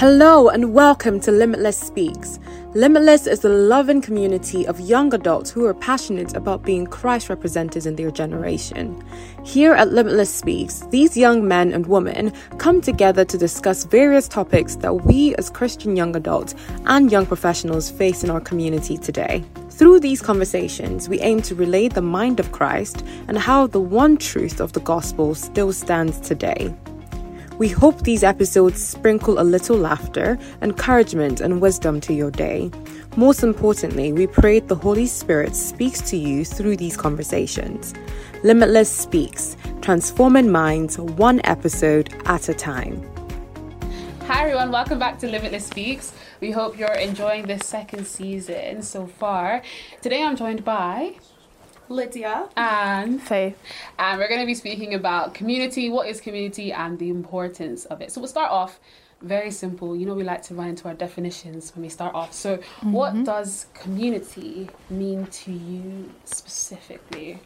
Hello and welcome to Limitless Speaks. Limitless is the loving community of young adults who are passionate about being Christ representatives in their generation. Here at Limitless Speaks, these young men and women come together to discuss various topics that we as Christian young adults and young professionals face in our community today. Through these conversations, we aim to relay the mind of Christ and how the one truth of the gospel still stands today. We hope these episodes sprinkle a little laughter, encouragement, and wisdom to your day. Most importantly, we pray the Holy Spirit speaks to you through these conversations. Limitless Speaks, transforming minds one episode at a time. Hi everyone, welcome back to Limitless Speaks. We hope you're enjoying this second season so far. Today I'm joined by Lydia and Faith. and we're going to be speaking about community, what is community, and the importance of it. So we'll start off very simple. You know, we like to run into our definitions when we start off. So, what does community mean to you specifically?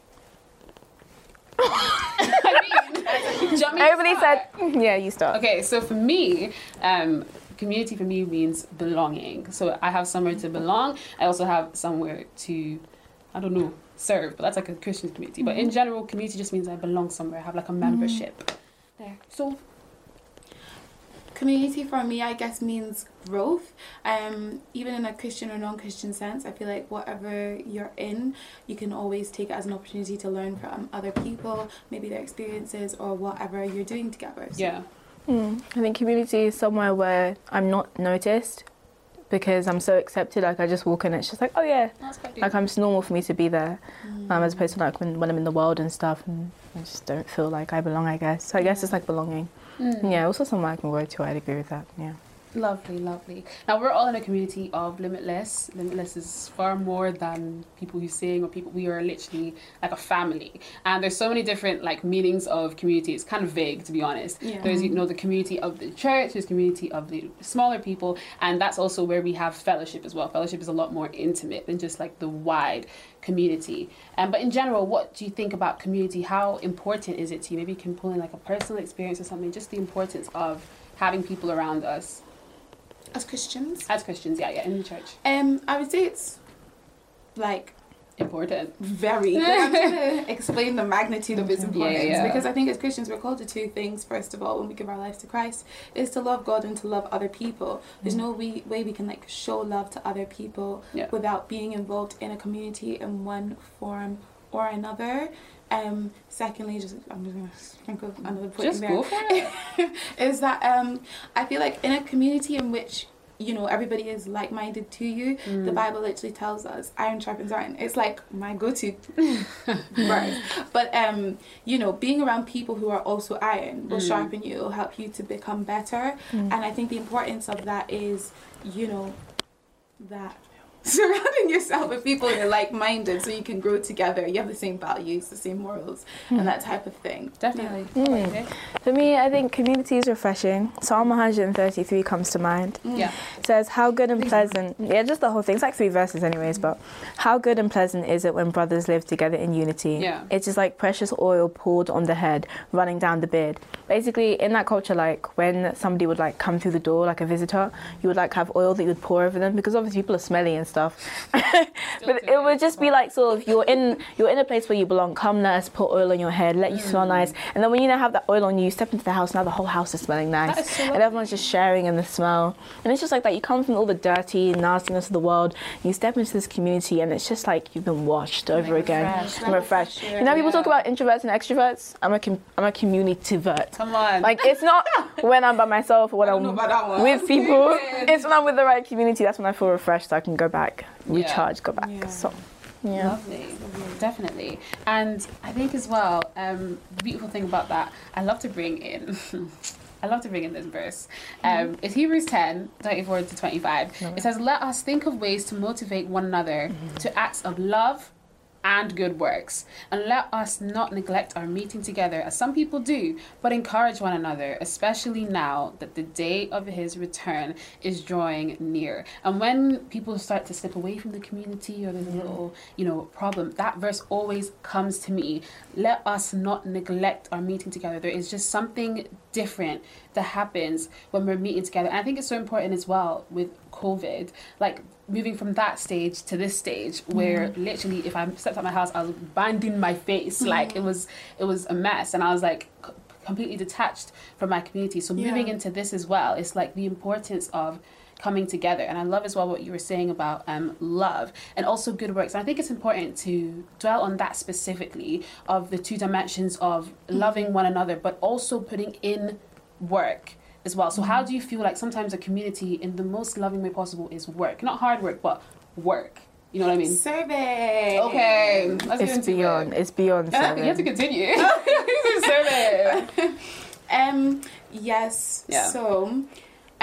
I mean, do you want me Everybody said, yeah, you start. Okay, so for me, um, community for me means belonging. So I have somewhere to belong. I also have somewhere to, I don't know, serve. But that's like a Christian community. But in general, community just means I belong somewhere. I have like a membership. There. So community for me I guess means growth um even in a Christian or non-Christian sense I feel like whatever you're in you can always take it as an opportunity to learn from other people maybe their experiences or whatever you're doing together So yeah, Mm. I think community is somewhere where I'm not noticed because I'm so accepted. Like I just walk in, and it's just like, oh yeah, like I'm, just normal for me to be there, mm. um, as opposed to like when, when I'm in the world and stuff, and I just don't feel like I belong. I guess. So I guess it's like belonging. Mm. Yeah, also somewhere I can go to. I'd agree with that. Yeah. Lovely, lovely. Now we're all in a community of Limitless. Limitless is far more than people who sing or people. We are literally like a family, and there's so many different like meanings of community. It's kind of vague, to be honest. Yeah. There's you know the community of the church, there's community of the smaller people, and that's also where we have fellowship as well. Fellowship is a lot more intimate than just like the wide community. Um, but in general, what do you think about community? How important is it to you? Maybe you can pull in like a personal experience or something. Just the importance of having people around us as Christians as Christians, yeah, yeah, in the church. um I would say it's like Important. very I'm trying to explain the magnitude of its importance yeah. because I think as Christians we're called to two things first of all when we give our lives to Christ is to love God and to love other people there's no we, way we can like show love to other people Yeah. without being involved in a community in one form or another um secondly just I'm just gonna sprinkle another point Just in there go for it. is that um I feel like in a community in which you know everybody is like-minded to you the Mm. bible literally tells us iron sharpens iron it's like my go-to verse but um you know being around people who are also iron will Mm. sharpen you it'll help you to become better Mm. and i think the importance of that is you know that surrounding yourself with people who are like-minded so you can grow together you have the same values the same morals and that type of thing Definitely. Mm. Okay. For me, I think community is refreshing. Psalm 133 comes to mind. Mm. Yeah. It says, How good and pleasant, yeah, just the whole thing. It's like three verses, anyways, but how good and pleasant is it when brothers live together in unity? Yeah. It's just like precious oil poured on the head, running down the beard. Basically, in that culture, like when somebody would like come through the door, like a visitor, you would like have oil that you would pour over them because obviously people are smelly and stuff. but it would just be like sort of you're in you're in a place where you belong. Come, us put oil on your head, let you smell nice. Mm. And then when you now have that oil on you, you step into the house. Now the whole house is smelling nice, is so and everyone's just sharing in the smell. And it's just like that. You come from all the dirty nastiness of the world. You step into this community, and it's just like you've been washed over again refreshed. and refreshed. You know, people talk about introverts and extroverts. I'm a com- I'm a community vert. Come on. Like it's not when I'm by myself or when I'm know about that one. with people. it's when I'm with the right community. That's when I feel refreshed. So I can go back, Yeah. recharge, go back. Yeah. So, yeah. Lovely, definitely. And I think as well, um, the beautiful thing about that, I love to bring in. I love to bring in this verse. Um, It's Hebrews 10, 24 to 25. It says, Let us think of ways to motivate one another to acts of love and good works. And let us not neglect our meeting together, as some people do, but encourage one another, especially now that the day of his return is drawing near. And when people start to slip away from the community or there's a mm-hmm. little, you know, problem, that verse always comes to me. Let us not neglect our meeting together. There is just something different that happens when we're meeting together. And I think it's so important as well with COVID, like moving from that stage to this stage where Mm-hmm. literally if I stepped out my house, I was banding my face. Like it was it was a mess and I was like completely detached from my community. So moving Yeah. into this as well, it's like the importance of coming together and i love as well what you were saying about um, love and also good works and i think it's important to dwell on that specifically of the two dimensions of loving one another but also putting in work as well so how do you feel like sometimes a community in the most loving way possible is work not hard work but work you know what i mean Survey. okay let's get It's into beyond. it. It's beyond you have to seven. continue survey Um. Yes. Yeah. So,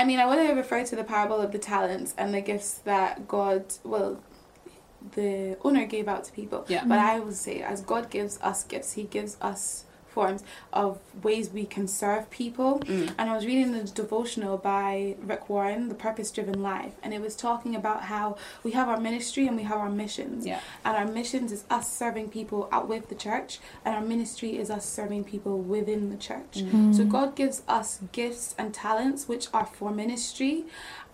I mean, I want to refer to the parable of the talents and the gifts that God, well, the owner gave out to people. Yeah. But mm-hmm. I would say, as God gives us gifts, He gives us forms of ways we can serve people. Mm. And I was reading the devotional by Rick Warren, The Purpose Driven Life, and it was talking about how we have our ministry and we have our missions. yeah And our missions is us serving people out with the church, and our ministry is us serving people within the church. Mm. So God gives us gifts and talents which are for ministry.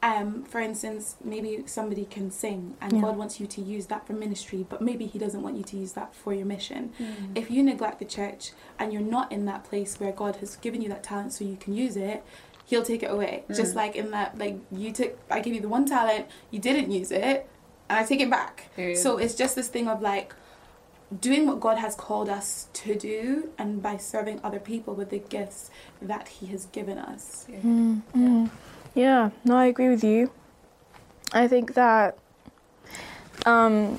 Um, for instance, maybe somebody can sing, and Yeah. God wants you to use that for ministry, but maybe He doesn't want you to use that for your mission. Mm. If you neglect the church and you're not in that place where God has given you that talent so you can use it, He'll take it away. Just Mm. like in that, like you took, I gave you the one talent, you didn't use it, and I take it back. Period. So it's just this thing of like doing what God has called us to do and by serving other people with the gifts that He has given us. Mm, mm. Yeah, no, I agree with you. I think that um,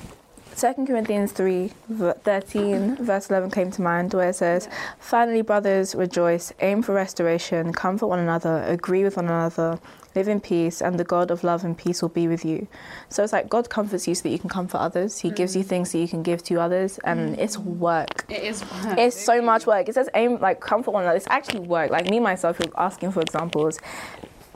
2 Corinthians 3, 13, verse 11 came to mind where it says, Finally, brothers, rejoice, aim for restoration, comfort one another, agree with one another, live in peace, and the God of love and peace will be with you. So it's like God comforts you so that you can comfort others. He gives you mm. things that you can give to others, and mm. it's work. it is work. It's so much work. It says aim like comfort one another. It's actually work. Like me myself, who asking for examples.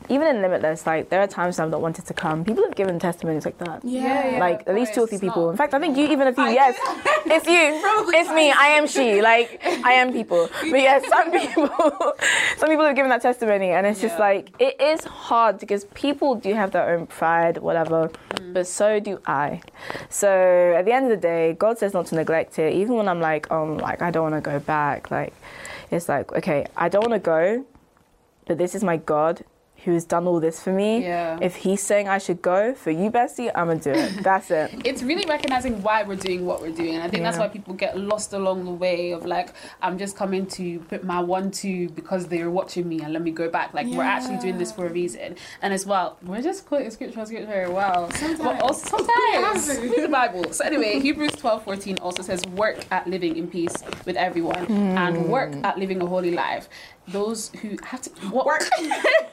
Even in Limitless, like there are times I've not wanted to come. People have given testimonies like that. Yeah, yeah. like at least two or three people. In fact, I think you even a few. Yes, it's you. Probably it's me. I am she. Like I am people. But yes, some people, some people have given that testimony, and it's just like it is hard because people do have their own pride, whatever. Mm. But so do I. So at the end of the day, God says not to neglect it. Even when I'm like, um, like I don't want to go back. Like it's like okay, I don't want to go, but this is my God who's done all this for me. Yeah. If he's saying I should go for you, Bessie, I'm gonna do it. That's it. it's really recognizing why we're doing what we're doing. And I think that's why people get lost along the way of like, I'm just coming to put my one two because they're watching me and let me go back. Like we're actually doing this for a reason. And as well, we're just quoting scripture, scripture. Wow. Sometimes. But also sometimes read the Bible. So anyway, Hebrews 12, 14 also says work at living in peace with everyone and work mm. at living a holy life. Those who have to work,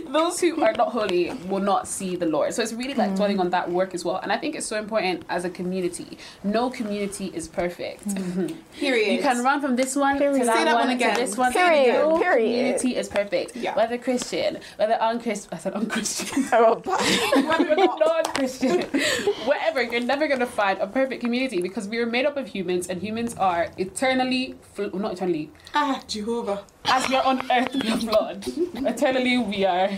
those who are not holy will not see the Lord. So it's really like dwelling on that work as well. And I think it's so important as a community. No community is perfect. Period. You can run from this one to that, Say that one, one again. to this one. Say it. No Period. community is perfect. Yeah. Whether Christian, whether unchristian, I said unchristian. Oh, whether non-Christian, whatever, you're never gonna find a perfect community because we are made up of humans, and humans are eternally, fl- not eternally, Ah, Jehovah. as we are on earth, we are flawed. Eternally, we are.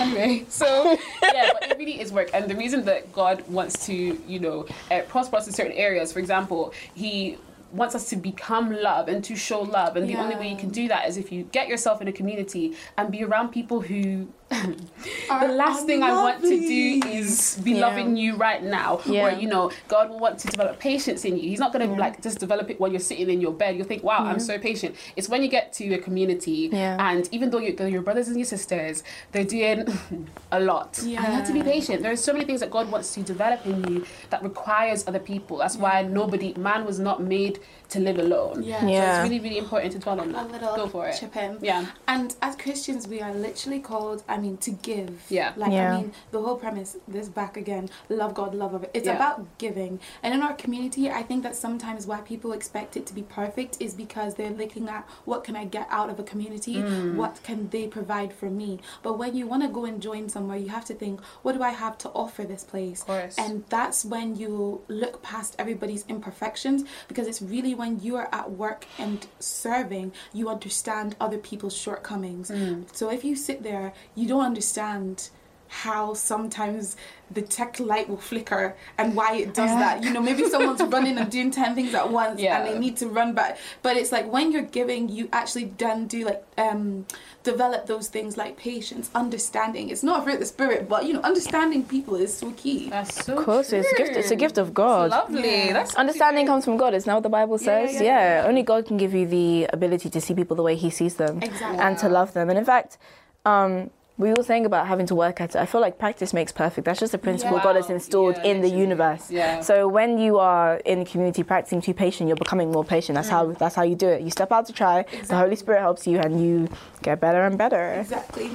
Anyway, so yeah, but it really is work, and the reason that God wants to, you know, uh, prosper us in certain areas, for example, He wants us to become love and to show love, and the only way you can do that is if you get yourself in a community and be around people who. the last thing I want to do is be Yeah. loving you right now. Yeah. Or, you know, God will want to develop patience in you. He's not going to like just develop it when you're sitting in your bed. You'll think, wow, I'm so patient. It's when you get to a community Yeah. and even though you, they're your brothers and your sisters, they're doing a lot. And you have to be patient. There are so many things that God wants to develop in you that requires other people. That's why nobody, man was not made to live alone. Yeah. So it's really, really important to dwell on A that. little Go for it. chip in. Yeah. And as Christians, we are literally called, and I mean, to give. Yeah. Like, Yeah. I mean, the whole premise, this back again, love God, love other. It's Yeah. about giving. And in our community, I think that sometimes why people expect it to be perfect is because they're looking at what can I get out of a community? Mm. What can they provide for me? But when you want to go and join somewhere, you have to think, what do I have to offer this place? Of course. And that's when you look past everybody's imperfections because it's really when you are at work and serving, you understand other people's shortcomings. Mm. So if you sit there, you don't understand how sometimes the tech light will flicker and why it does that. You know, maybe someone's running and doing 10 things at once Yeah. and they need to run back. But it's like when you're giving, you actually then do like um develop those things like patience, understanding. It's not a fruit of the spirit, but you know, understanding people is so key. That's so Of course, it's a gift. It's a gift of God. Lovely. Yeah. That's Understanding comes from God. Isn't what the Bible Yeah, says? yeah, Yeah, yeah. Only God can give you the ability to see people the way He sees them Exactly. and to love them. And in fact, um, we were saying about having to work at it. I feel like practice makes perfect. That's just a principle Yeah. God has installed Yeah, in the universe. Yeah. So when you are in the community practicing to be patient, you're becoming more patient. That's how that's how you do it. You step out to try. The Holy Spirit helps you, and you get better and better. Exactly.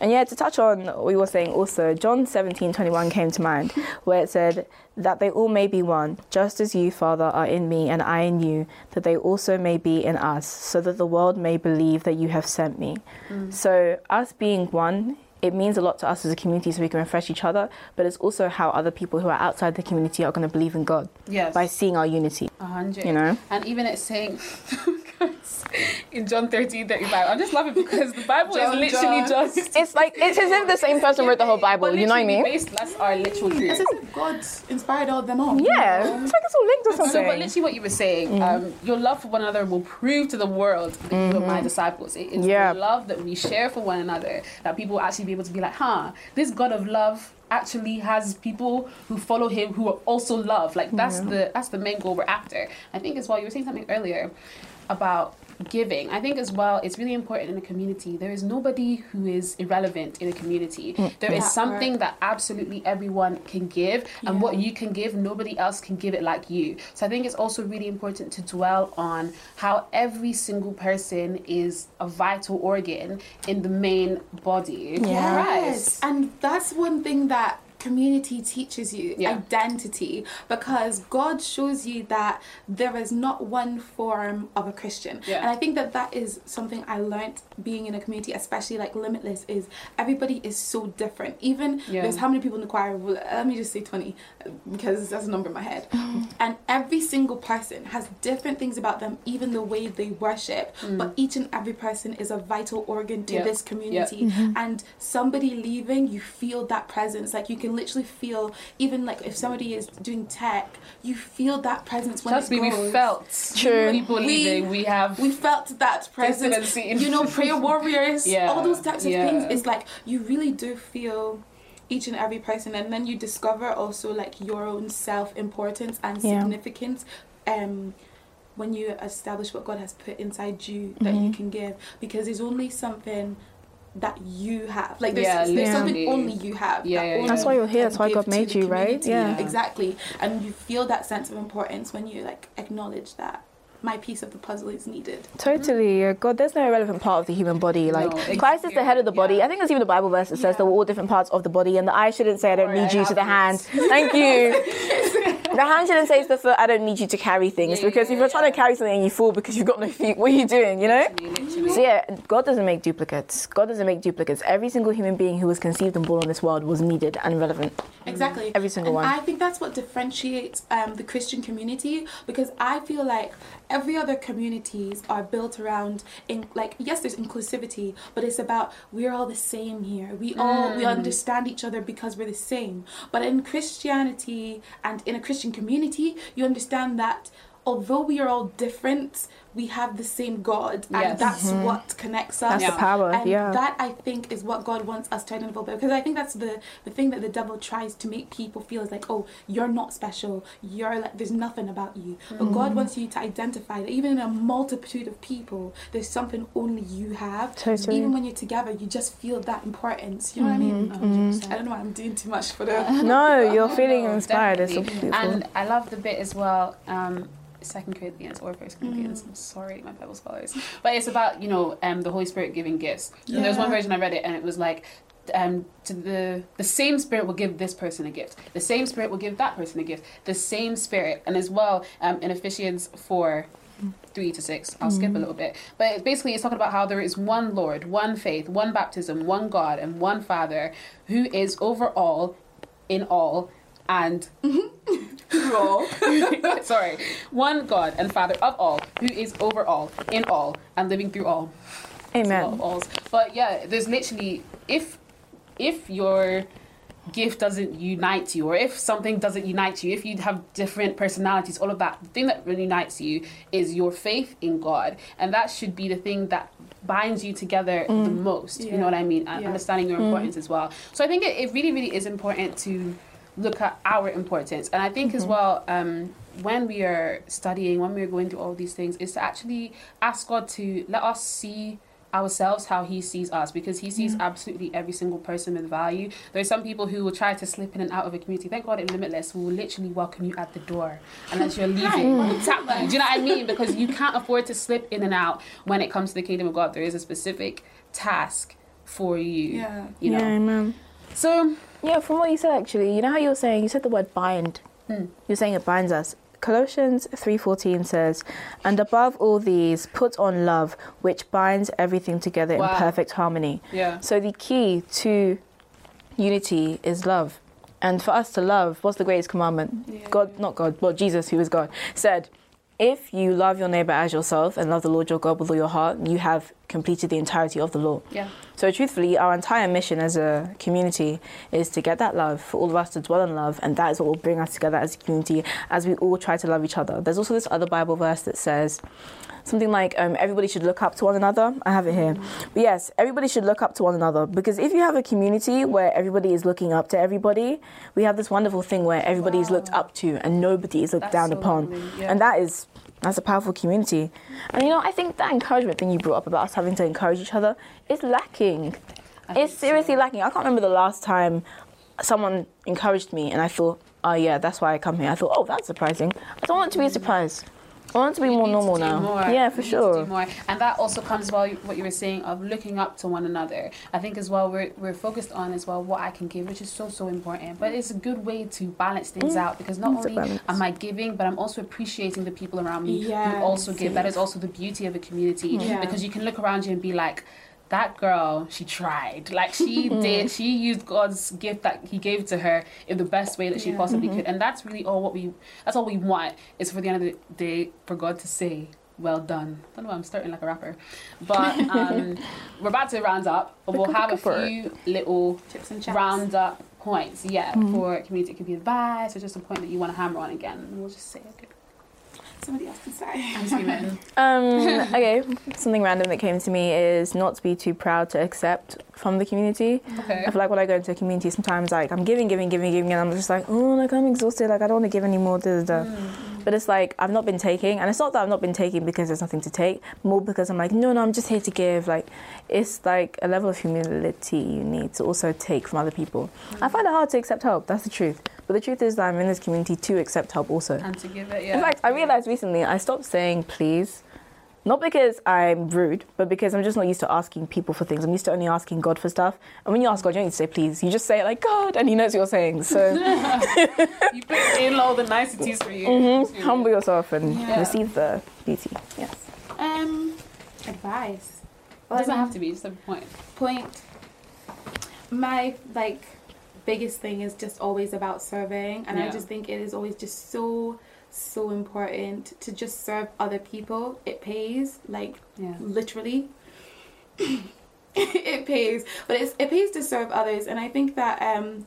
And yeah, to touch on what we were saying also, John 17 21 came to mind, where it said, That they all may be one, just as you, Father, are in me and I in you, that they also may be in us, so that the world may believe that you have sent me. Mm. So, us being one, it means a lot to us as a community so we can refresh each other, but it's also how other people who are outside the community are going to believe in God yes. by seeing our unity, hundred. you know? And even it's saying in John 13, 35. I'm just laughing because the Bible John, is literally John. just. It's like, it's as if the same person wrote the whole Bible, you know what I literally mean? Based, that's our literal It's truth. as if God inspired all of them all. Yeah, You know? it's like it's all linked or something. So, something. but literally, what you were saying, um, your love for one another will prove to the world that you are my disciples. It is Yeah. the love that we share for one another that people will actually be able to be like, huh, this God of love actually has people who follow him who are also love. Like that's the that's the main goal we're after. I think as well. You were saying something earlier about giving. I think as well it's really important in a community. There is nobody who is irrelevant in a community. Mm. There is Yeah. something that absolutely everyone can give and what you can give nobody else can give it like you. So i think it's also really important to dwell on how every single person is a vital organ in the main body. Of Yeah. Christ. And that's one thing that community teaches you Yeah. identity because God shows you that there is not one form of a Christian. Yeah. And I think that that is something I learned being in a community, especially like Limitless, is everybody is so different. Even Yeah. there's how many people in the choir? Let me just say 20 uh, because that's a number in my head. every single person has different things about them, even the way they worship. Hmm. But each and every person is a vital organ to Yeah. this community. Mm-hmm. And somebody leaving, you feel that presence. Like you can literally feel, even like if somebody is doing tech, you feel that presence when Trust it me, we felt True. people We- leaving. We have We felt that presence. You know, prayer warriors, Yeah, all those types of yeah. things. It's like you really do feel each and every person, and then you discover also like your own self importance and Yeah. significance. Um, when you establish what God has put inside you that you can give, because there's only something that you have. Like there's, Yeah, there's literally. something only you have. Yeah, that yeah, yeah. That's why you're here, that's why God made the you, right? community. Yeah. Exactly. And you feel that sense of importance when you like acknowledge that my piece of the puzzle is needed. Totally. uh, God, there's no irrelevant part of the human body. Like, No, Christ is the head of the body. yeah. I think there's even a Bible verse that says Yeah. that we're all different parts of the body, and the eye shouldn't say, I don't Sorry, need I you to the hand. Thank you. the hand shouldn't say to the foot, I don't need you to carry things. Yeah, because yeah, if you're trying to carry something and you fall because you've got no feet, what are you doing, you know? Literally, literally. So yeah, God doesn't make duplicates. God doesn't make duplicates. Every single human being who was conceived and born on this world was needed and relevant. Exactly. Every single and one. I think that's what differentiates um, the Christian community because I feel like every other communities are built around in like yes, there's inclusivity, but it's about we're all the same here. We all we Mm. understand each other because we're the same. But in Christianity and in a Christian community, you understand that although we are all different, we have the same God, and Yes. that's what connects us. Mm-hmm. That's Yeah. the power, And yeah. that I think is what God wants us to identify because I think that's the the thing that the devil tries to make people feel is like, oh, you're not special. You're like there's nothing about you. But God Mm-hmm. wants you to identify that even in a multitude of people, there's something only you have. Totally. Even when you're together, you just feel that importance. You know what I mean? Mm-hmm. I don't know. I'm doing too much for the. No, you're feeling No, inspired. It's so beautiful. And I love the bit as well. Um, Second Corinthians or First Corinthians. I'm sorry, my Bible scholars, but it's about you know um, the Holy Spirit giving gifts. And there's one version I read it, and it was like um, to the the same spirit will give this person a gift. The same spirit will give that person a gift. The same spirit, and as well um, in Ephesians four. Three to six. I'll skip a little bit, but basically, it's talking about how there is one Lord, one faith, one baptism, one God, and one Father, who is over all, in all, and through all. Sorry, one God and Father of all, who is over all, in all, and living through all. It's a lot of Amen. alls. But yeah, there's literally if if your gift doesn't unite you, or if something doesn't unite you, if you have different personalities, all of that, the thing that really unites you is your faith in God, and that should be the thing that binds you together the mm. most. You know what I mean? And Yeah. understanding your mm. importance as well. So I think it, it really, really is important to look at our importance, and I think as mm-hmm. well. Um, when we are studying, when we're going through all these things, is to actually ask God to let us see ourselves how he sees us because he sees mm. absolutely every single person with value. There's some people who will try to slip in and out of a community. Thank god in limitless. We will literally welcome you at the door unless you're leaving. We'll mm. tap you. do you know what i mean? Because you can't afford to slip in and out when it comes to the kingdom of god. There is a specific task for you. Yeah. you know? Yeah, amen. so Yeah, from what you said actually, you know how you were saying you said the word bind. Hmm. You're saying it binds us. Colossians 3:14 says, "And above all these, put on love, which binds everything together Wow. in perfect harmony." yeah So the key to unity is love. And for us to love, what's the greatest commandment? Yeah. God, not God, but Jesus, who is God, said, if you love your neighbor as yourself and love the Lord your God with all your heart, you have completed the entirety of the law. yeah So, truthfully, our entire mission as a community is to get that love, for all of us to dwell in love, and that is what will bring us together as a community as we all try to love each other. There's also this other Bible verse that says something like, um, everybody should look up to one another. I have it here. But yes, everybody should look up to one another because if you have a community where everybody is looking up to everybody, we have this wonderful thing where everybody is looked up to and nobody is looked That's down so upon. yeah. And that is. That's a powerful community. And you know, I think that encouragement thing you brought up about us having to encourage each other is lacking. I It's seriously so. lacking. I can't remember the last time someone encouraged me and I thought, oh yeah, that's why I come here. I thought, oh, that's surprising. I don't want it to be a surprise. I want to be We more normal now. more. Yeah, We for need to sure. do more. And that also comes well what you were saying of looking up to one another. I think as well we're we're focused on as well what I can give, which is so so important. But it's a good way to balance things mm, out because not It's only am I giving, but I'm also appreciating the people around me who also give. That is also the beauty of a community mm. Yeah. because you can look around you and be like. That girl, she tried. Like she did. She used God's gift that He gave to her in the best way that she Yeah. possibly Mm-hmm. could, and that's really all what we. That's all we want is for the end of the day for God to say, "Well done." I don't know. why I'm starting like a rapper, but um, we're about to round up. We'll have a few little Chips and round up points. Yeah, Mm-hmm. for community, it could be advice or just a point that you want to hammer on again. And we'll just say, "Okay, Somebody else can say. I'm screaming." Um, okay, something random that came to me is not to be too proud to accept from the community. Okay. I feel like when I go into a community, sometimes like I'm giving, giving, giving, giving, and I'm just like, oh, like I'm exhausted, like I don't want to give anymore. Da, da, da. But it's like I've not been taking, and it's not that I've not been taking because there's nothing to take, more because I'm like, no, no, I'm just here to give. Like it's like a level of humility you need to also take from other people. Mm. I find it hard to accept help. That's the truth. But the truth is that I'm in this community to accept help also. And to give it, yeah. In fact, I realized recently I stopped saying please. Not because I'm rude, but because I'm just not used to asking people for things. I'm used to only asking God for stuff. And when you ask God, you don't need to say please. You just say it like God, and He knows what you're saying. So you put in all the niceties for you. mhm, humble yourself and Yeah. receive the beauty. Yes. Um, advice. It doesn't have to be just a point. point my like biggest thing is just always about serving and i just think it is always just so so important to just serve other people. It pays like Yeah. literally. It pays. But it's, it pays to serve others. And i think that um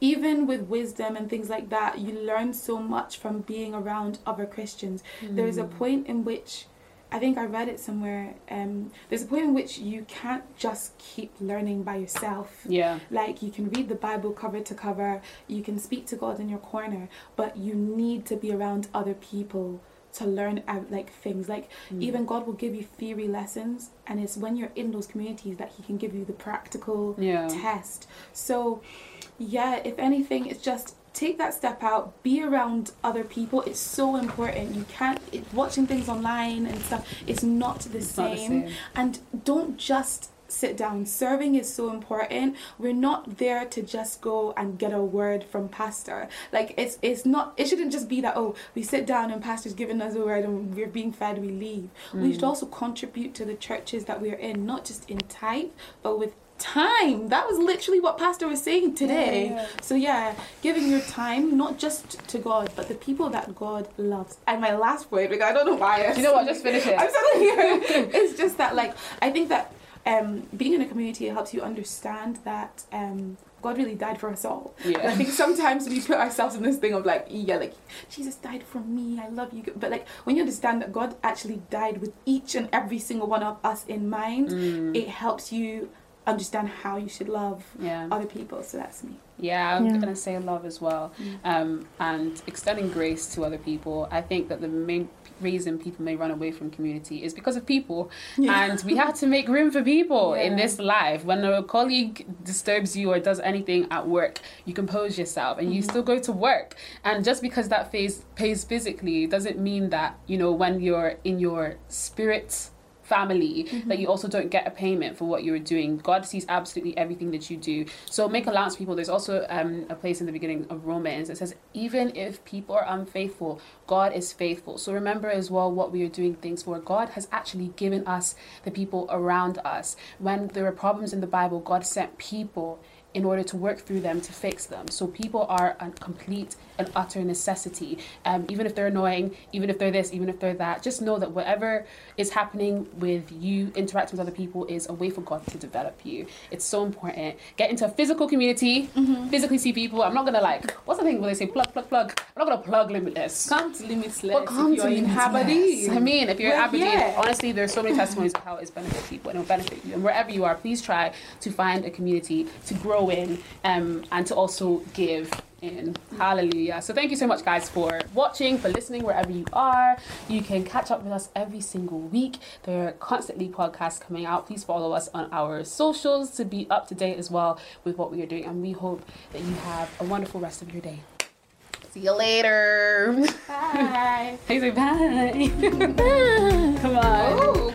even with wisdom and things like that you learn so much from being around other christians. There's a point in which I think I read it somewhere. Um, there's a point in which you can't just keep learning by yourself. Yeah. Like you can read the Bible cover to cover, you can speak to God in your corner, but you need to be around other people to learn uh, like things. Like Mm. even God will give you theory lessons, and it's when you're in those communities that He can give you the practical Yeah. test. So, yeah, if anything, it's just take that step out, be around other people. It's so important. You can't it, watching things online and stuff. It's not the, It's not the same. same. And don't just sit down. Serving is so important. We're not there to just go and get a word from pastor. Like it's it's not it shouldn't just be that oh we sit down and pastor's giving us a word and we're being fed we leave. We should mm. also contribute to the churches that we're in, not just in type but with time. That was literally what pastor was saying today. Yeah, yeah. So yeah, giving your time not just to God, but the people that God loves. And my last point, because I don't know why. I You know what? Just finish it. I'm suddenly here. It's just that, like, I think that um, being in a community helps you understand that um, God really died for us all. Yeah. And I think sometimes we put ourselves in this thing of like, yeah, like Jesus died for me. I love you. But like when you understand that God actually died with each and every single one of us in mind, Mm. it helps you understand how you should love Yeah. other people. So that's me. Yeah, I'm Yeah. gonna say love as well, um, and extending grace to other people. I think that the main reason people may run away from community is because of people, and we have to make room for people in this life. When a colleague disturbs you or does anything at work, you compose yourself and you still go to work. And just because that phase pays physically doesn't mean that you know when you're in your spirit family that you also don't get a payment for what you're doing. God sees absolutely everything that you do. So make allowance people. There's also um, a place in the beginning of Romans that says, even if people are unfaithful, God is faithful. So remember as well what we are doing things for. God has actually given us the people around us. When there were problems in the Bible, God sent people in order to work through them to fix them. So people are a complete and utter necessity. Um, even if they're annoying, even if they're this, even if they're that, just know that whatever is happening with you interacting with other people is a way for God to develop you. It's so important. Get into a physical community, physically see people. I'm not gonna like, what's the thing where they say plug, plug, plug? I'm not gonna plug limitless. Come to Limitless But come if you're in Aberdeen. I mean, if you're Well, in Aberdeen, yeah. honestly, there's so many testimonies of how it's benefited people and it'll benefit you. And wherever you are, please try to find a community to grow in um, and to also give in. Hallelujah. So thank you so much, guys, for watching, for listening wherever you are. You can catch up with us every single week. There are constantly podcasts coming out. Please follow us on our socials to be up to date as well with what we are doing. And we hope that you have a wonderful rest of your day. See you later. Bye. Hey, say bye. Come on. Oh.